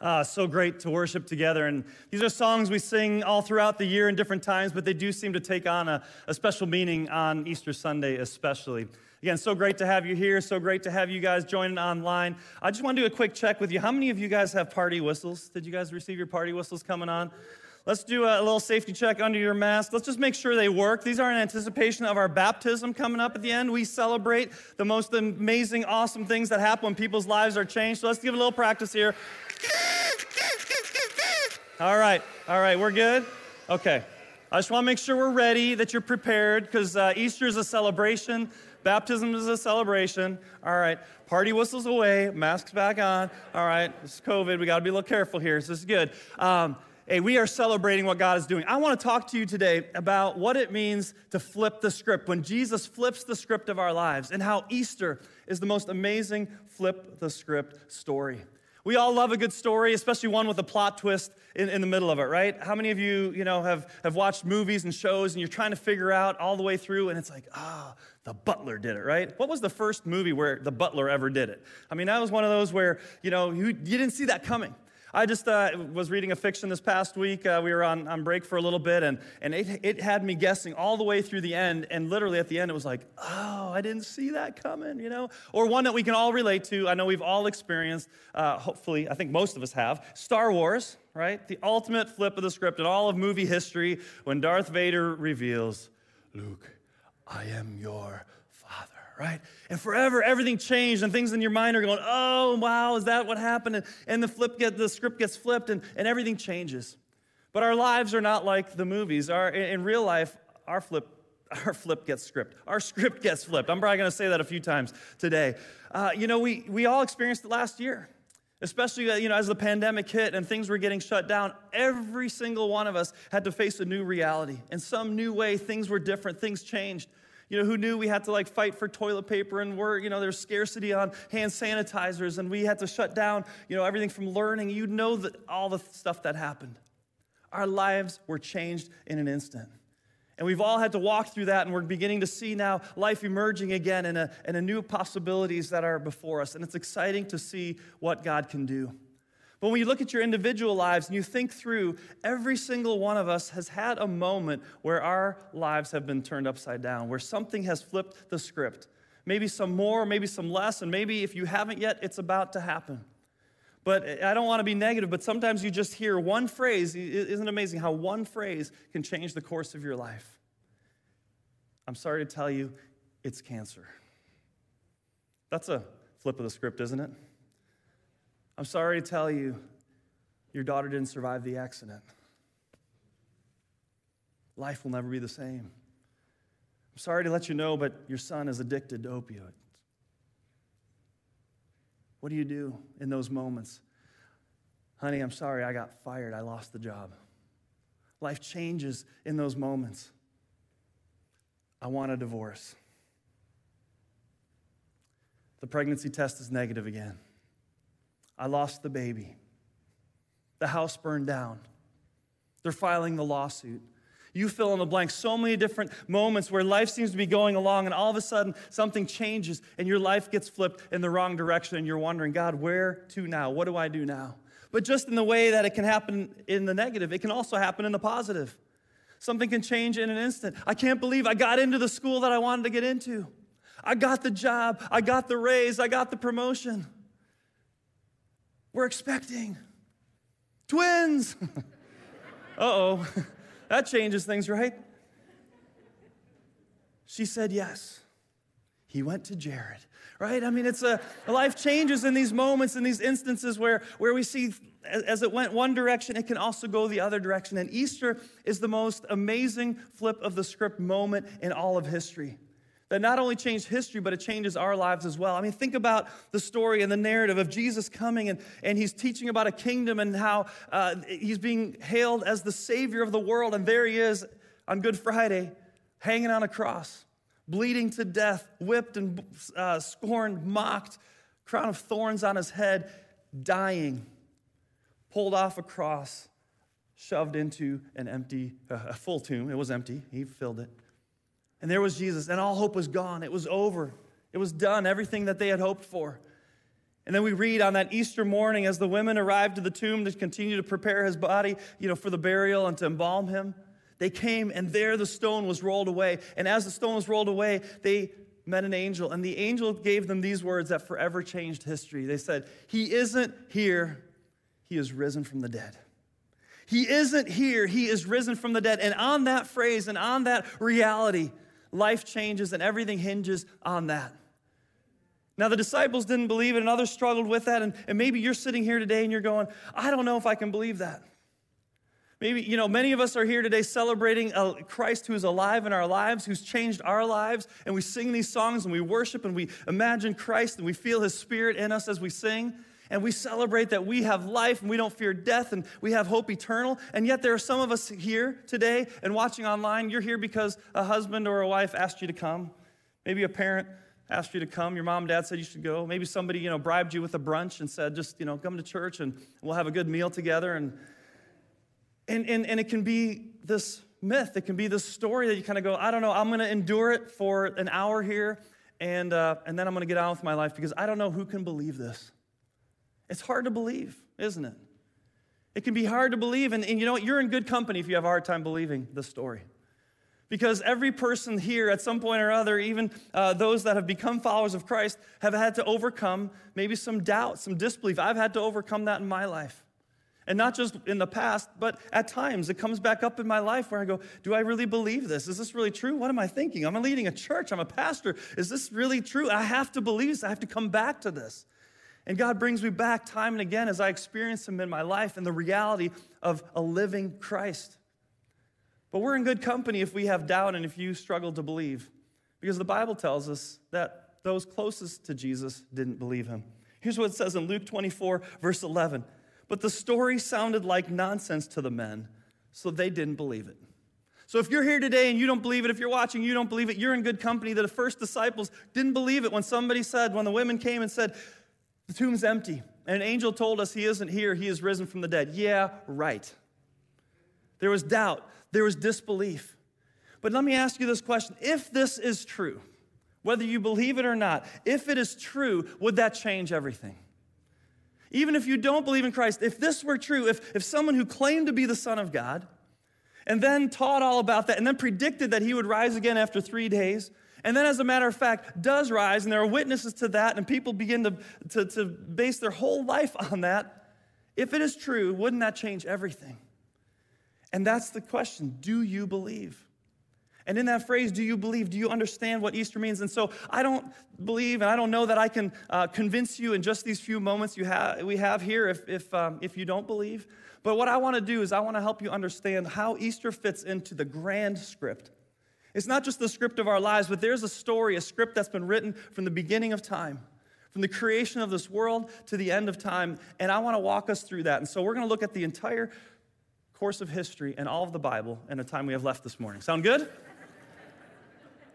Uh, so great to worship together. And these are songs we sing all throughout the year in different times, but they do seem to take on a, a special meaning on Easter Sunday, especially. Again, so great to have you here. So great to have you guys joining online. I just want to do a quick check with you. How many of you guys have party whistles? Did you guys receive your party whistles coming on? Let's do a little safety check under your mask. Let's just make sure they work. These are in anticipation of our baptism coming up at the end. We celebrate the most amazing, awesome things that happen when people's lives are changed. So let's give a little practice here. All right, all right, we're good? Okay. I just want to make sure we're ready, that you're prepared, because uh, Easter is a celebration. Baptism is a celebration. All right, party whistles away, masks back on. All right, it's COVID. We got to be a little careful here. So this is good. Um, hey, we are celebrating what God is doing. I want to talk to you today about what it means to flip the script, when Jesus flips the script of our lives, and how Easter is the most amazing flip the script story. We all love a good story, especially one with a plot twist in, in the middle of it, right? How many of you, you know, have, have watched movies and shows and you're trying to figure out all the way through and it's like, ah, oh, the butler did it, right? What was the first movie where the butler ever did it? I mean, that was one of those where, you know, you, you didn't see that coming. I just uh, was reading a fiction this past week. Uh, we were on, on break for a little bit, and, and it, it had me guessing all the way through the end. And literally at the end, it was like, oh, I didn't see that coming, you know? Or one that we can all relate to. I know we've all experienced, uh, hopefully, I think most of us have Star Wars, right? The ultimate flip of the script in all of movie history when Darth Vader reveals, Luke, I am your right? And forever, everything changed, and things in your mind are going, oh, wow, is that what happened? And, and the, flip get, the script gets flipped, and, and everything changes. But our lives are not like the movies. Our, in real life, our flip, our flip gets script. Our script gets flipped. I'm probably going to say that a few times today. Uh, you know, we, we all experienced it last year especially uh, you know as the pandemic hit and things were getting shut down every single one of us had to face a new reality in some new way things were different things changed you know, who knew we had to like fight for toilet paper and we're, you know, there's scarcity on hand sanitizers and we had to shut down, you know, everything from learning. You know that all the stuff that happened. Our lives were changed in an instant. And we've all had to walk through that, and we're beginning to see now life emerging again and a, and a new possibilities that are before us. And it's exciting to see what God can do. But when you look at your individual lives and you think through, every single one of us has had a moment where our lives have been turned upside down, where something has flipped the script. Maybe some more, maybe some less, and maybe if you haven't yet, it's about to happen. But I don't want to be negative, but sometimes you just hear one phrase. Isn't it amazing how one phrase can change the course of your life? I'm sorry to tell you, it's cancer. That's a flip of the script, isn't it? I'm sorry to tell you, your daughter didn't survive the accident. Life will never be the same. I'm sorry to let you know, but your son is addicted to opioids. What do you do in those moments? Honey, I'm sorry, I got fired. I lost the job. Life changes in those moments. I want a divorce. The pregnancy test is negative again. I lost the baby. The house burned down. They're filing the lawsuit. You fill in the blank. So many different moments where life seems to be going along, and all of a sudden something changes and your life gets flipped in the wrong direction, and you're wondering, God, where to now? What do I do now? But just in the way that it can happen in the negative, it can also happen in the positive. Something can change in an instant. I can't believe I got into the school that I wanted to get into. I got the job, I got the raise, I got the promotion. We're expecting twins. uh oh, that changes things, right? She said yes. He went to Jared, right? I mean, it's a life changes in these moments, in these instances where, where we see as it went one direction, it can also go the other direction. And Easter is the most amazing flip of the script moment in all of history that not only changed history, but it changes our lives as well. I mean, think about the story and the narrative of Jesus coming and, and he's teaching about a kingdom and how uh, he's being hailed as the Savior of the world. And there he is on Good Friday, hanging on a cross, bleeding to death, whipped and uh, scorned, mocked, crown of thorns on his head, dying, pulled off a cross, shoved into an empty, uh, a full tomb. It was empty, he filled it and there was Jesus, and all hope was gone. It was over. It was done, everything that they had hoped for. And then we read on that Easter morning as the women arrived to the tomb to continue to prepare his body, you know, for the burial and to embalm him. They came and there the stone was rolled away. And as the stone was rolled away, they met an angel. And the angel gave them these words that forever changed history. They said, He isn't here, He is risen from the dead. He isn't here, He is risen from the dead. And on that phrase and on that reality, life changes and everything hinges on that. Now, the disciples didn't believe it, and others struggled with that. And, and maybe you're sitting here today and you're going, I don't know if I can believe that. Maybe, you know, many of us are here today celebrating a Christ who is alive in our lives, who's changed our lives, and we sing these songs and we worship and we imagine Christ and we feel his spirit in us as we sing. And we celebrate that we have life and we don't fear death and we have hope eternal. And yet, there are some of us here today and watching online. You're here because a husband or a wife asked you to come. Maybe a parent asked you to come. Your mom and dad said you should go. Maybe somebody, you know, bribed you with a brunch and said, just, you know, come to church and we'll have a good meal together. And, and, and, and it can be this myth. It can be this story that you kind of go, I don't know, I'm going to endure it for an hour here and, uh, and then I'm going to get on with my life because I don't know who can believe this. It's hard to believe, isn't it? It can be hard to believe. And, and you know what? You're in good company if you have a hard time believing this story. Because every person here, at some point or other, even uh, those that have become followers of Christ, have had to overcome maybe some doubt, some disbelief. I've had to overcome that in my life. And not just in the past, but at times it comes back up in my life where I go, Do I really believe this? Is this really true? What am I thinking? I'm leading a church, I'm a pastor. Is this really true? I have to believe this, I have to come back to this. And God brings me back time and again as I experience Him in my life and the reality of a living Christ. But we're in good company if we have doubt and if you struggle to believe, because the Bible tells us that those closest to Jesus didn't believe him. Here's what it says in Luke 24, verse 11. But the story sounded like nonsense to the men, so they didn't believe it. So if you're here today and you don't believe it, if you're watching, you don't believe it, you're in good company. The first disciples didn't believe it when somebody said, when the women came and said, the tomb's empty, and an angel told us he isn't here, he is risen from the dead. Yeah, right. There was doubt there was disbelief. But let me ask you this question if this is true, whether you believe it or not, if it is true, would that change everything? Even if you don't believe in Christ, if this were true, if, if someone who claimed to be the Son of God and then taught all about that and then predicted that he would rise again after three days, and then, as a matter of fact, does rise, and there are witnesses to that, and people begin to, to, to base their whole life on that, if it is true, wouldn't that change everything? And that's the question do you believe? And in that phrase, do you believe? Do you understand what Easter means? And so I don't believe, and I don't know that I can uh, convince you in just these few moments you have, we have here if, if, um, if you don't believe. But what I want to do is I want to help you understand how Easter fits into the grand script. It's not just the script of our lives, but there's a story, a script that's been written from the beginning of time, from the creation of this world to the end of time. And I want to walk us through that. And so we're going to look at the entire course of history and all of the Bible in the time we have left this morning. Sound good?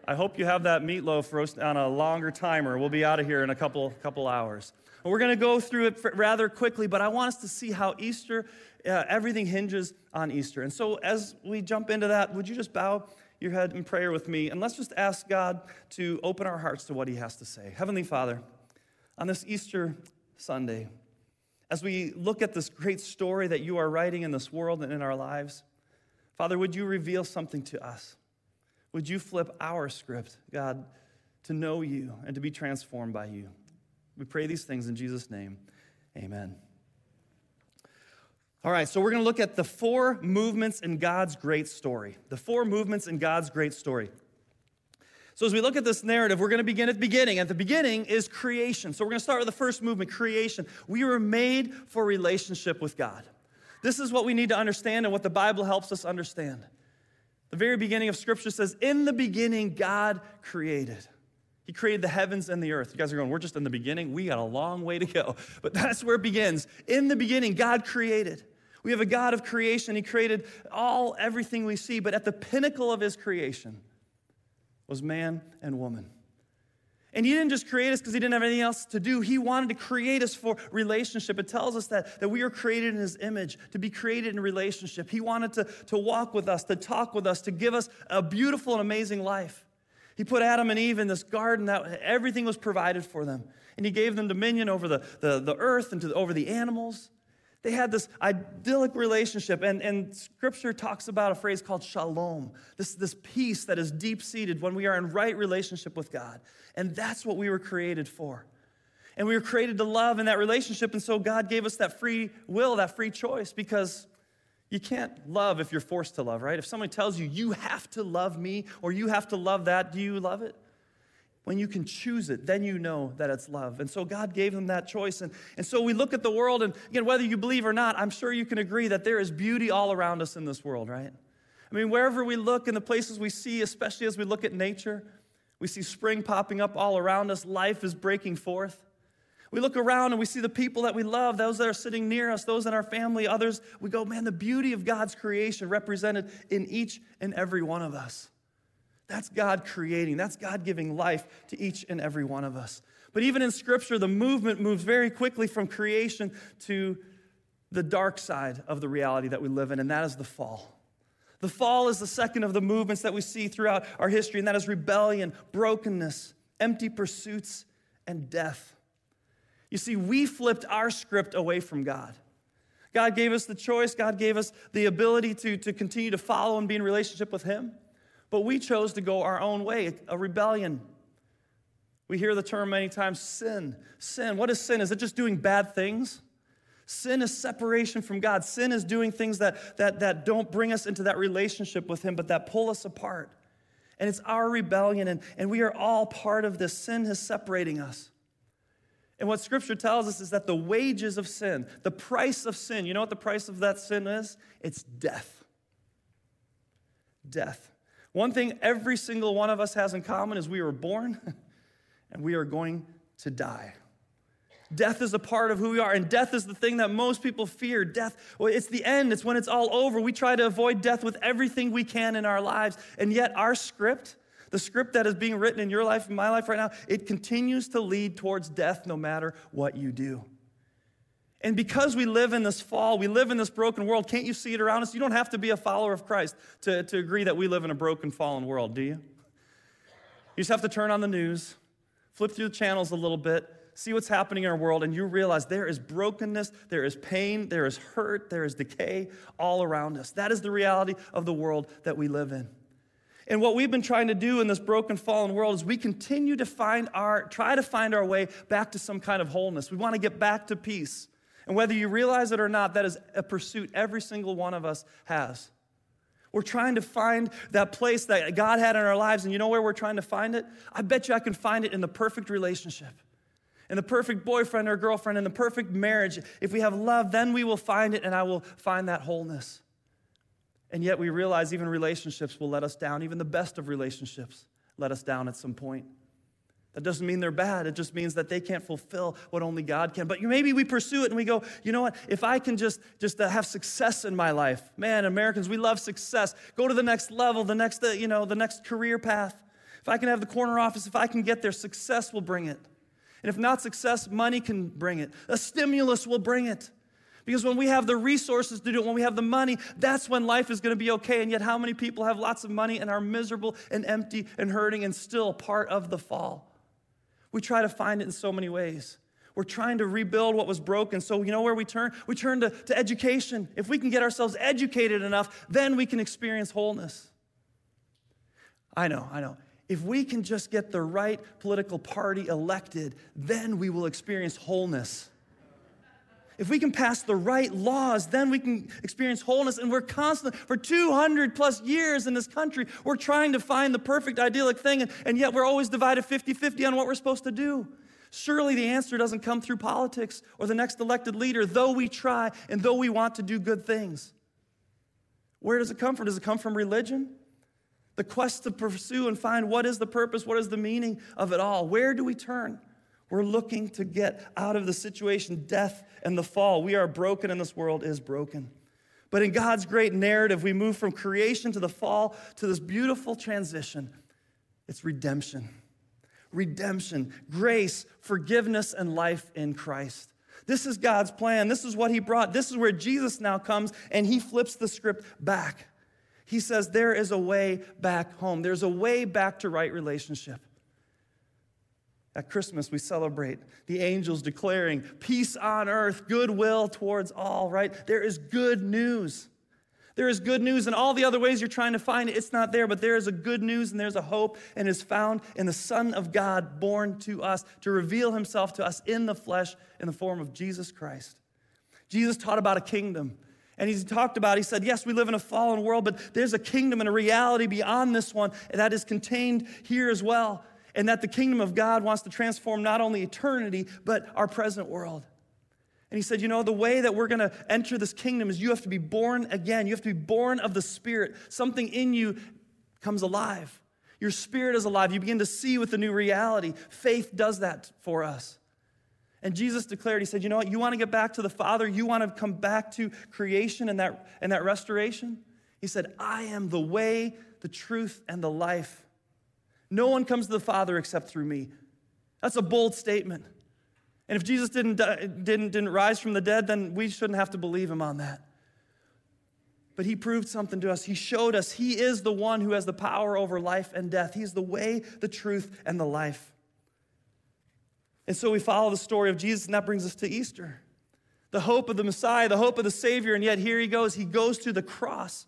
I hope you have that meatloaf roast on a longer timer. We'll be out of here in a couple, couple hours. We're going to go through it rather quickly, but I want us to see how Easter, uh, everything hinges on Easter. And so as we jump into that, would you just bow your head in prayer with me? And let's just ask God to open our hearts to what He has to say. Heavenly Father, on this Easter Sunday, as we look at this great story that you are writing in this world and in our lives, Father, would you reveal something to us? Would you flip our script, God, to know you and to be transformed by you? We pray these things in Jesus' name. Amen. All right, so we're going to look at the four movements in God's great story. The four movements in God's great story. So, as we look at this narrative, we're going to begin at the beginning. At the beginning is creation. So, we're going to start with the first movement creation. We were made for relationship with God. This is what we need to understand and what the Bible helps us understand. The very beginning of Scripture says, In the beginning, God created. He created the heavens and the earth. You guys are going, We're just in the beginning. We got a long way to go. But that's where it begins. In the beginning, God created. We have a God of creation. He created all, everything we see. But at the pinnacle of His creation, was man and woman. And he didn't just create us because he didn't have anything else to do. He wanted to create us for relationship. It tells us that, that we are created in his image, to be created in relationship. He wanted to, to walk with us, to talk with us, to give us a beautiful and amazing life. He put Adam and Eve in this garden that everything was provided for them. And he gave them dominion over the, the, the earth and to, over the animals. They had this idyllic relationship, and, and scripture talks about a phrase called shalom, this, this peace that is deep seated when we are in right relationship with God. And that's what we were created for. And we were created to love in that relationship, and so God gave us that free will, that free choice, because you can't love if you're forced to love, right? If somebody tells you, you have to love me or you have to love that, do you love it? When you can choose it, then you know that it's love. And so God gave them that choice. And, and so we look at the world, and again, whether you believe or not, I'm sure you can agree that there is beauty all around us in this world, right? I mean, wherever we look, in the places we see, especially as we look at nature, we see spring popping up all around us, life is breaking forth. We look around and we see the people that we love, those that are sitting near us, those in our family, others. We go, man, the beauty of God's creation represented in each and every one of us. That's God creating, that's God giving life to each and every one of us. But even in Scripture, the movement moves very quickly from creation to the dark side of the reality that we live in, and that is the fall. The fall is the second of the movements that we see throughout our history, and that is rebellion, brokenness, empty pursuits, and death. You see, we flipped our script away from God. God gave us the choice, God gave us the ability to, to continue to follow and be in relationship with Him. But we chose to go our own way, a rebellion. We hear the term many times sin. Sin. What is sin? Is it just doing bad things? Sin is separation from God. Sin is doing things that, that, that don't bring us into that relationship with Him, but that pull us apart. And it's our rebellion, and, and we are all part of this. Sin is separating us. And what scripture tells us is that the wages of sin, the price of sin, you know what the price of that sin is? It's death. Death. One thing every single one of us has in common is we were born and we are going to die. Death is a part of who we are, and death is the thing that most people fear. Death, well, it's the end, it's when it's all over. We try to avoid death with everything we can in our lives, and yet our script the script that is being written in your life, in my life right now, it continues to lead towards death no matter what you do. And because we live in this fall, we live in this broken world, can't you see it around us? You don't have to be a follower of Christ to, to agree that we live in a broken, fallen world, do you? You just have to turn on the news, flip through the channels a little bit, see what's happening in our world, and you realize there is brokenness, there is pain, there is hurt, there is decay all around us. That is the reality of the world that we live in. And what we've been trying to do in this broken, fallen world is we continue to find our, try to find our way back to some kind of wholeness. We want to get back to peace. And whether you realize it or not, that is a pursuit every single one of us has. We're trying to find that place that God had in our lives. And you know where we're trying to find it? I bet you I can find it in the perfect relationship, in the perfect boyfriend or girlfriend, in the perfect marriage. If we have love, then we will find it, and I will find that wholeness. And yet we realize even relationships will let us down. Even the best of relationships let us down at some point. That doesn't mean they're bad. It just means that they can't fulfill what only God can. But maybe we pursue it and we go, you know what? If I can just, just uh, have success in my life, man, Americans, we love success. Go to the next level, the next, uh, you know, the next career path. If I can have the corner office, if I can get there, success will bring it. And if not success, money can bring it. A stimulus will bring it. Because when we have the resources to do it, when we have the money, that's when life is going to be okay. And yet, how many people have lots of money and are miserable and empty and hurting and still part of the fall? We try to find it in so many ways. We're trying to rebuild what was broken. So, you know where we turn? We turn to, to education. If we can get ourselves educated enough, then we can experience wholeness. I know, I know. If we can just get the right political party elected, then we will experience wholeness. If we can pass the right laws, then we can experience wholeness. And we're constantly, for 200 plus years in this country, we're trying to find the perfect idyllic thing, and, yet we're always divided 50 50 on what we're supposed to do. Surely the answer doesn't come through politics or the next elected leader, though we try and though we want to do good things. Where does it come from? Does it come from religion? The quest to pursue and find what is the purpose, what is the meaning of it all? Where do we turn? We're looking to get out of the situation, death and the fall. We are broken, and this world is broken. But in God's great narrative, we move from creation to the fall to this beautiful transition. It's redemption. Redemption, grace, forgiveness, and life in Christ. This is God's plan. This is what He brought. This is where Jesus now comes and He flips the script back. He says, There is a way back home, there's a way back to right relationship. At Christmas, we celebrate the angels declaring peace on earth, goodwill towards all, right? There is good news. There is good news in all the other ways you're trying to find it. It's not there, but there is a good news and there's a hope and is found in the Son of God born to us to reveal himself to us in the flesh in the form of Jesus Christ. Jesus taught about a kingdom. And he talked about, he said, yes, we live in a fallen world, but there's a kingdom and a reality beyond this one that is contained here as well and that the kingdom of God wants to transform not only eternity, but our present world. And he said, You know, the way that we're going to enter this kingdom is you have to be born again. You have to be born of the Spirit. Something in you comes alive. Your spirit is alive. You begin to see with the new reality. Faith does that for us. And Jesus declared, He said, You know what? You want to get back to the Father? You want to come back to creation and that, and that restoration? He said, I am the way, the truth, and the life. No one comes to the Father except through me. That's a bold statement. And if Jesus didn't, didn't, didn't rise from the dead, then we shouldn't have to believe him on that. But he proved something to us. He showed us he is the one who has the power over life and death. He's the way, the truth, and the life. And so we follow the story of Jesus, and that brings us to Easter. The hope of the Messiah, the hope of the Savior, and yet here he goes. He goes to the cross.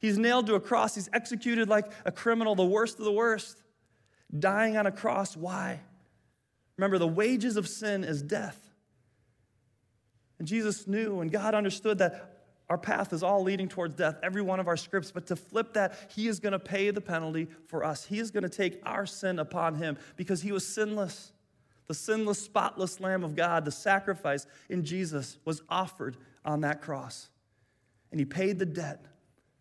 He's nailed to a cross. He's executed like a criminal, the worst of the worst dying on a cross. Why? Remember, the wages of sin is death. And Jesus knew and God understood that our path is all leading towards death, every one of our scripts. But to flip that, He is going to pay the penalty for us. He is going to take our sin upon Him because He was sinless. The sinless, spotless Lamb of God, the sacrifice in Jesus was offered on that cross. And He paid the debt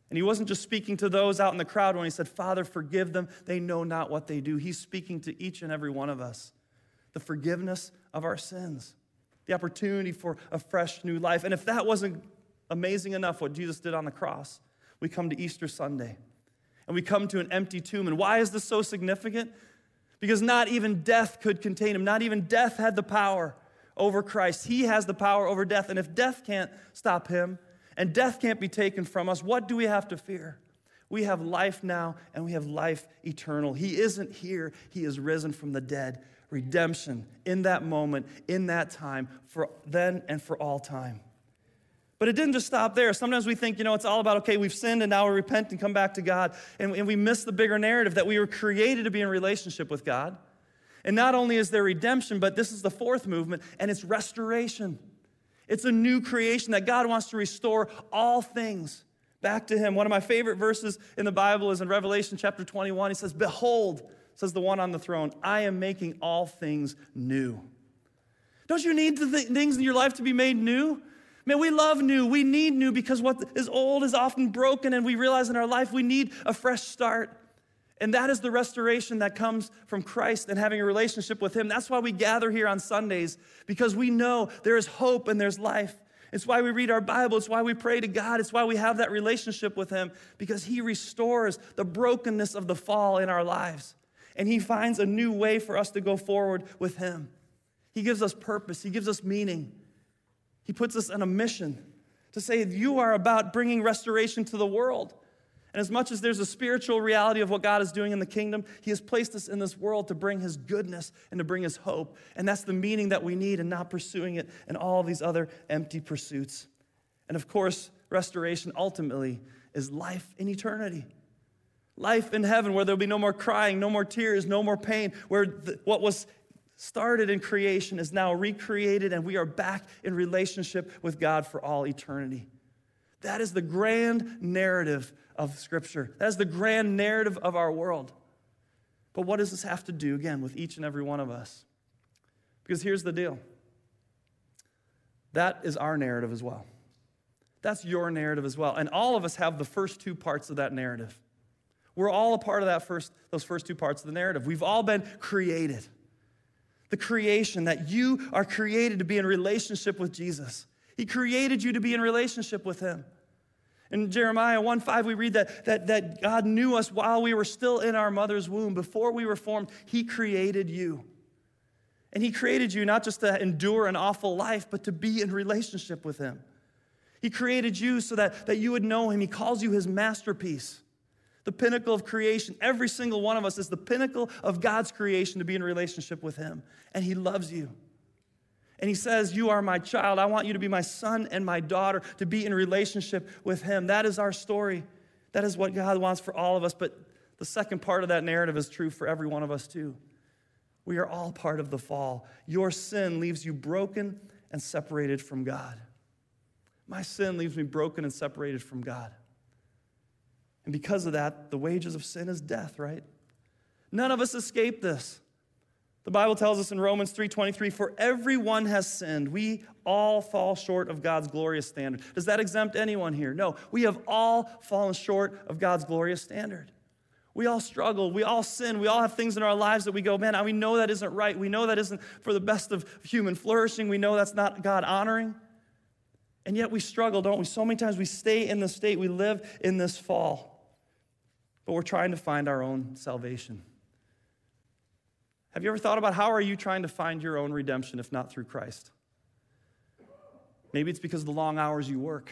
and he wasn't just speaking to those out in the crowd when he said, Father, forgive them. They know not what they do. He's speaking to each and every one of us. The forgiveness of our sins, the opportunity for a fresh new life. And if that wasn't amazing enough, what Jesus did on the cross, we come to Easter Sunday and we come to an empty tomb. And why is this so significant? Because not even death could contain him, not even death had the power over Christ. He has the power over death. And if death can't stop him, and death can't be taken from us, what do we have to fear? We have life now and we have life eternal. He isn't here, He is risen from the dead. Redemption in that moment, in that time, for then and for all time. But it didn't just stop there. Sometimes we think, you know, it's all about, okay, we've sinned and now we repent and come back to God. And, we miss the bigger narrative that we were created to be in relationship with God. And not only is there redemption, but this is the fourth movement, and it's restoration. It's a new creation that God wants to restore all things back to Him. One of my favorite verses in the Bible is in Revelation chapter 21. He says, Behold, says the one on the throne, I am making all things new. Don't you need things in your life to be made new? Man, we love new. We need new because what is old is often broken, and we realize in our life we need a fresh start. And that is the restoration that comes from Christ and having a relationship with Him. That's why we gather here on Sundays, because we know there is hope and there's life. It's why we read our Bible. It's why we pray to God. It's why we have that relationship with Him, because He restores the brokenness of the fall in our lives. And He finds a new way for us to go forward with Him. He gives us purpose, He gives us meaning. He puts us on a mission to say, You are about bringing restoration to the world. And as much as there's a spiritual reality of what God is doing in the kingdom, He has placed us in this world to bring His goodness and to bring His hope. And that's the meaning that we need and not pursuing it and all these other empty pursuits. And of course, restoration ultimately is life in eternity. Life in heaven where there'll be no more crying, no more tears, no more pain, where the, what was started in creation is now recreated and we are back in relationship with God for all eternity. That is the grand narrative of Scripture. That is the grand narrative of our world. But what does this have to do, again, with each and every one of us? Because here's the deal that is our narrative as well. That's your narrative as well. And all of us have the first two parts of that narrative. We're all a part of that first, those first two parts of the narrative. We've all been created. The creation that you are created to be in relationship with Jesus. He created you to be in relationship with Him. In Jeremiah 1 5, we read that, that, that God knew us while we were still in our mother's womb. Before we were formed, He created you. And He created you not just to endure an awful life, but to be in relationship with Him. He created you so that, that you would know Him. He calls you His masterpiece. the pinnacle of creation. Every single one of us is the pinnacle of God's creation to be in relationship with Him. And He loves you. And He says, You are my child. I want you to be my son and my daughter, to be in relationship with Him. That is our story. That is what God wants for all of us. But the second part of that narrative is true for every one of us, too. We are all part of the fall. Your sin leaves you broken and separated from God. My sin leaves me broken and separated from God. And because of that, the wages of sin is death, right? None of us escape this. The Bible tells us in Romans 3:23, "For everyone has sinned. We all fall short of God's glorious standard." Does that exempt anyone here? No. We have all fallen short of God's glorious standard. We all struggle. We all sin. We all have things in our lives that we go, man, we know that isn't right. We know that isn't for the best of human flourishing. We know that's not God honoring. And yet we struggle, don't we? So many times we stay in this state, we live in this fall but we're trying to find our own salvation. Have you ever thought about how are you trying to find your own redemption if not through Christ? Maybe it's because of the long hours you work.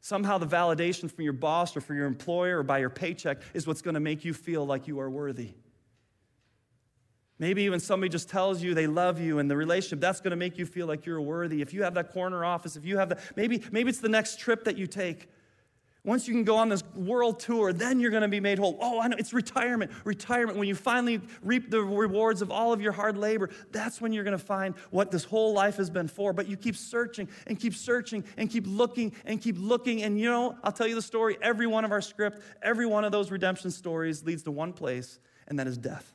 Somehow the validation from your boss or from your employer or by your paycheck is what's going to make you feel like you are worthy. Maybe when somebody just tells you they love you and the relationship, that's going to make you feel like you're worthy. If you have that corner office, if you have that, maybe, maybe it's the next trip that you take once you can go on this world tour, then you're going to be made whole. Oh, I know, it's retirement. Retirement, when you finally reap the rewards of all of your hard labor, that's when you're going to find what this whole life has been for. But you keep searching and keep searching and keep looking and keep looking. And you know, I'll tell you the story. Every one of our script, every one of those redemption stories leads to one place, and that is death.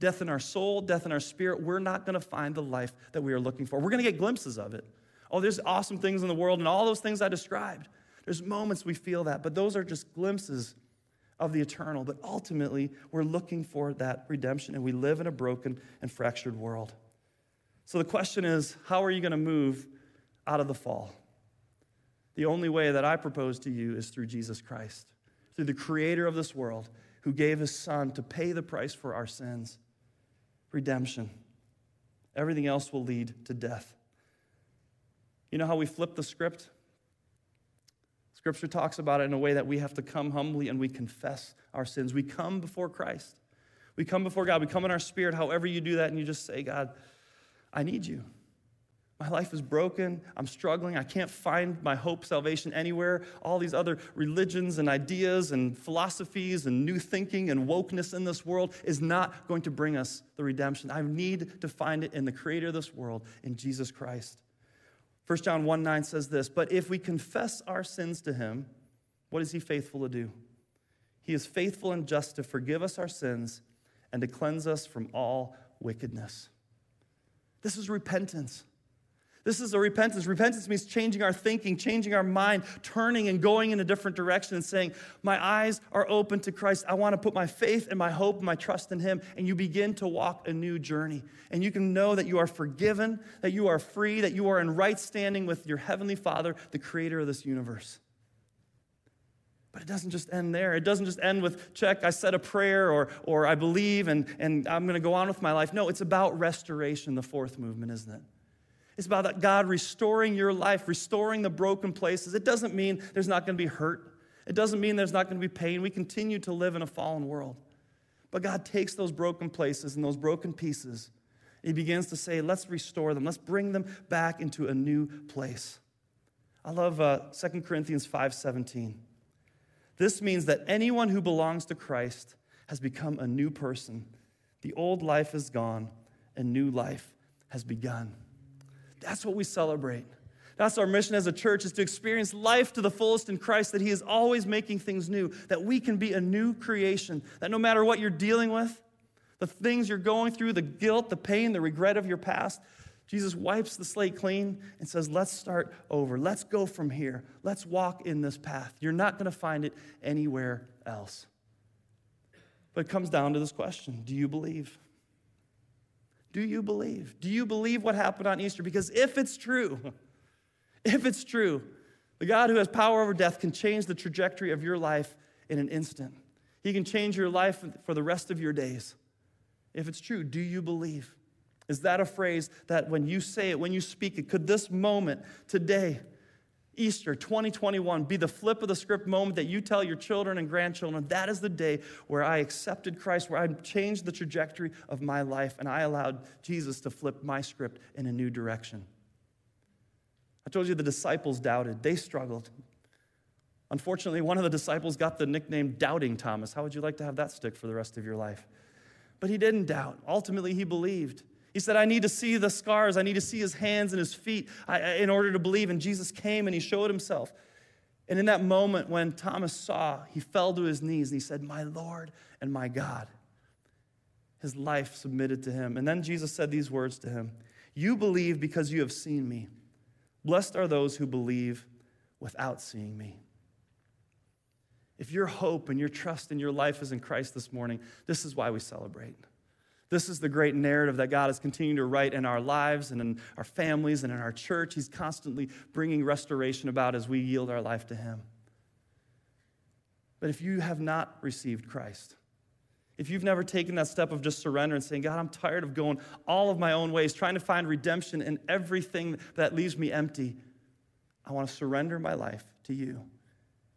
Death in our soul, death in our spirit. We're not going to find the life that we are looking for. We're going to get glimpses of it. Oh, there's awesome things in the world and all those things I described. There's moments we feel that, but those are just glimpses of the eternal. But ultimately, we're looking for that redemption, and we live in a broken and fractured world. So the question is how are you going to move out of the fall? The only way that I propose to you is through Jesus Christ, through the creator of this world who gave his son to pay the price for our sins. Redemption. Everything else will lead to death. You know how we flip the script? Scripture talks about it in a way that we have to come humbly and we confess our sins. We come before Christ. We come before God. We come in our spirit, however you do that, and you just say, God, I need you. My life is broken. I'm struggling. I can't find my hope, salvation anywhere. All these other religions and ideas and philosophies and new thinking and wokeness in this world is not going to bring us the redemption. I need to find it in the creator of this world, in Jesus Christ. 1 John 1 9 says this, but if we confess our sins to him, what is he faithful to do? He is faithful and just to forgive us our sins and to cleanse us from all wickedness. This is repentance. This is a repentance. Repentance means changing our thinking, changing our mind, turning and going in a different direction and saying, My eyes are open to Christ. I want to put my faith and my hope and my trust in Him. And you begin to walk a new journey. And you can know that you are forgiven, that you are free, that you are in right standing with your Heavenly Father, the creator of this universe. But it doesn't just end there. It doesn't just end with, check, I said a prayer or, or I believe and, and I'm going to go on with my life. No, it's about restoration, the fourth movement, isn't it? It's about God restoring your life, restoring the broken places. It doesn't mean there's not going to be hurt. It doesn't mean there's not going to be pain. We continue to live in a fallen world. But God takes those broken places and those broken pieces. He begins to say, let's restore them. Let's bring them back into a new place. I love uh, 2 Corinthians 5.17. This means that anyone who belongs to Christ has become a new person. The old life is gone, and new life has begun. That's what we celebrate. That's our mission as a church is to experience life to the fullest in Christ, that He is always making things new, that we can be a new creation, that no matter what you're dealing with, the things you're going through, the guilt, the pain, the regret of your past, Jesus wipes the slate clean and says, Let's start over. Let's go from here. Let's walk in this path. You're not going to find it anywhere else. But it comes down to this question Do you believe? Do you believe? Do you believe what happened on Easter? Because if it's true, if it's true, the God who has power over death can change the trajectory of your life in an instant. He can change your life for the rest of your days. If it's true, do you believe? Is that a phrase that when you say it, when you speak it, could this moment today Easter 2021 be the flip of the script moment that you tell your children and grandchildren that is the day where I accepted Christ, where I changed the trajectory of my life, and I allowed Jesus to flip my script in a new direction. I told you the disciples doubted, they struggled. Unfortunately, one of the disciples got the nickname Doubting Thomas. How would you like to have that stick for the rest of your life? But he didn't doubt. Ultimately, he believed. He said, I need to see the scars. I need to see his hands and his feet in order to believe. And Jesus came and he showed himself. And in that moment, when Thomas saw, he fell to his knees and he said, My Lord and my God. His life submitted to him. And then Jesus said these words to him You believe because you have seen me. Blessed are those who believe without seeing me. If your hope and your trust in your life is in Christ this morning, this is why we celebrate. This is the great narrative that God is continuing to write in our lives and in our families and in our church. He's constantly bringing restoration about as we yield our life to Him. But if you have not received Christ, if you've never taken that step of just surrender and saying, God, I'm tired of going all of my own ways, trying to find redemption in everything that leaves me empty, I want to surrender my life to you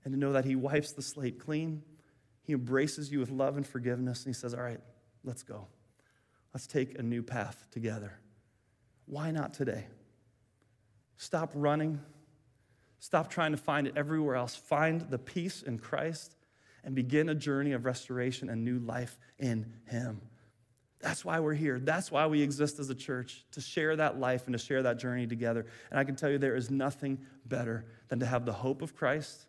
and to know that He wipes the slate clean. He embraces you with love and forgiveness, and He says, All right, let's go. Let's take a new path together. Why not today? Stop running. Stop trying to find it everywhere else. Find the peace in Christ and begin a journey of restoration and new life in Him. That's why we're here. That's why we exist as a church, to share that life and to share that journey together. And I can tell you there is nothing better than to have the hope of Christ,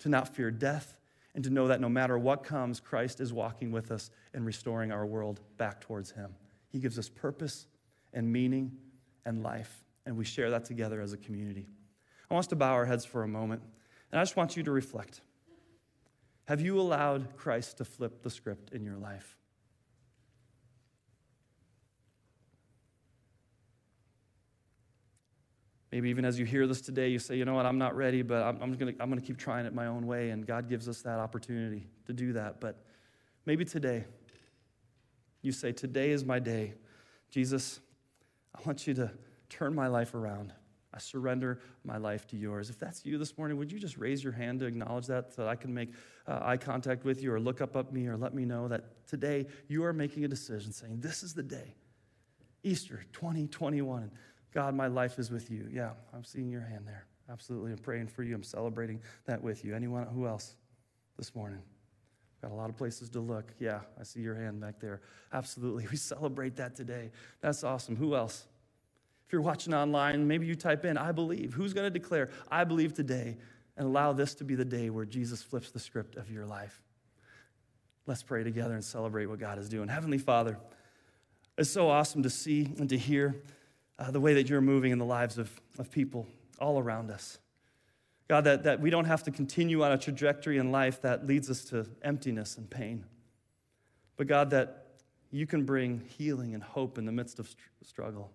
to not fear death, and to know that no matter what comes, Christ is walking with us and restoring our world back towards Him. He gives us purpose and meaning and life, and we share that together as a community. I want us to bow our heads for a moment, and I just want you to reflect. Have you allowed Christ to flip the script in your life? Maybe even as you hear this today, you say, you know what, I'm not ready, but I'm, I'm going I'm to keep trying it my own way. And God gives us that opportunity to do that. But maybe today, you say, Today is my day. Jesus, I want you to turn my life around. I surrender my life to yours. If that's you this morning, would you just raise your hand to acknowledge that so that I can make uh, eye contact with you or look up at me or let me know that today you are making a decision saying, This is the day, Easter 2021. God, my life is with you. Yeah, I'm seeing your hand there. Absolutely. I'm praying for you. I'm celebrating that with you. Anyone who else this morning? Got a lot of places to look. Yeah, I see your hand back there. Absolutely. We celebrate that today. That's awesome. Who else? If you're watching online, maybe you type in, I believe. Who's going to declare, I believe today, and allow this to be the day where Jesus flips the script of your life? Let's pray together and celebrate what God is doing. Heavenly Father, it's so awesome to see and to hear uh, the way that you're moving in the lives of, of people all around us. God, that, that we don't have to continue on a trajectory in life that leads us to emptiness and pain. But God, that you can bring healing and hope in the midst of struggle.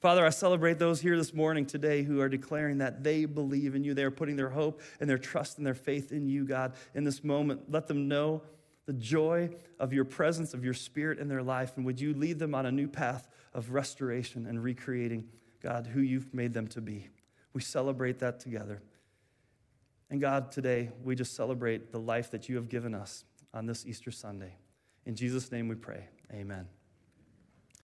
Father, I celebrate those here this morning today who are declaring that they believe in you. They are putting their hope and their trust and their faith in you, God, in this moment. Let them know the joy of your presence, of your spirit in their life. And would you lead them on a new path of restoration and recreating, God, who you've made them to be? We celebrate that together. And God, today we just celebrate the life that you have given us on this Easter Sunday. In Jesus' name we pray. Amen.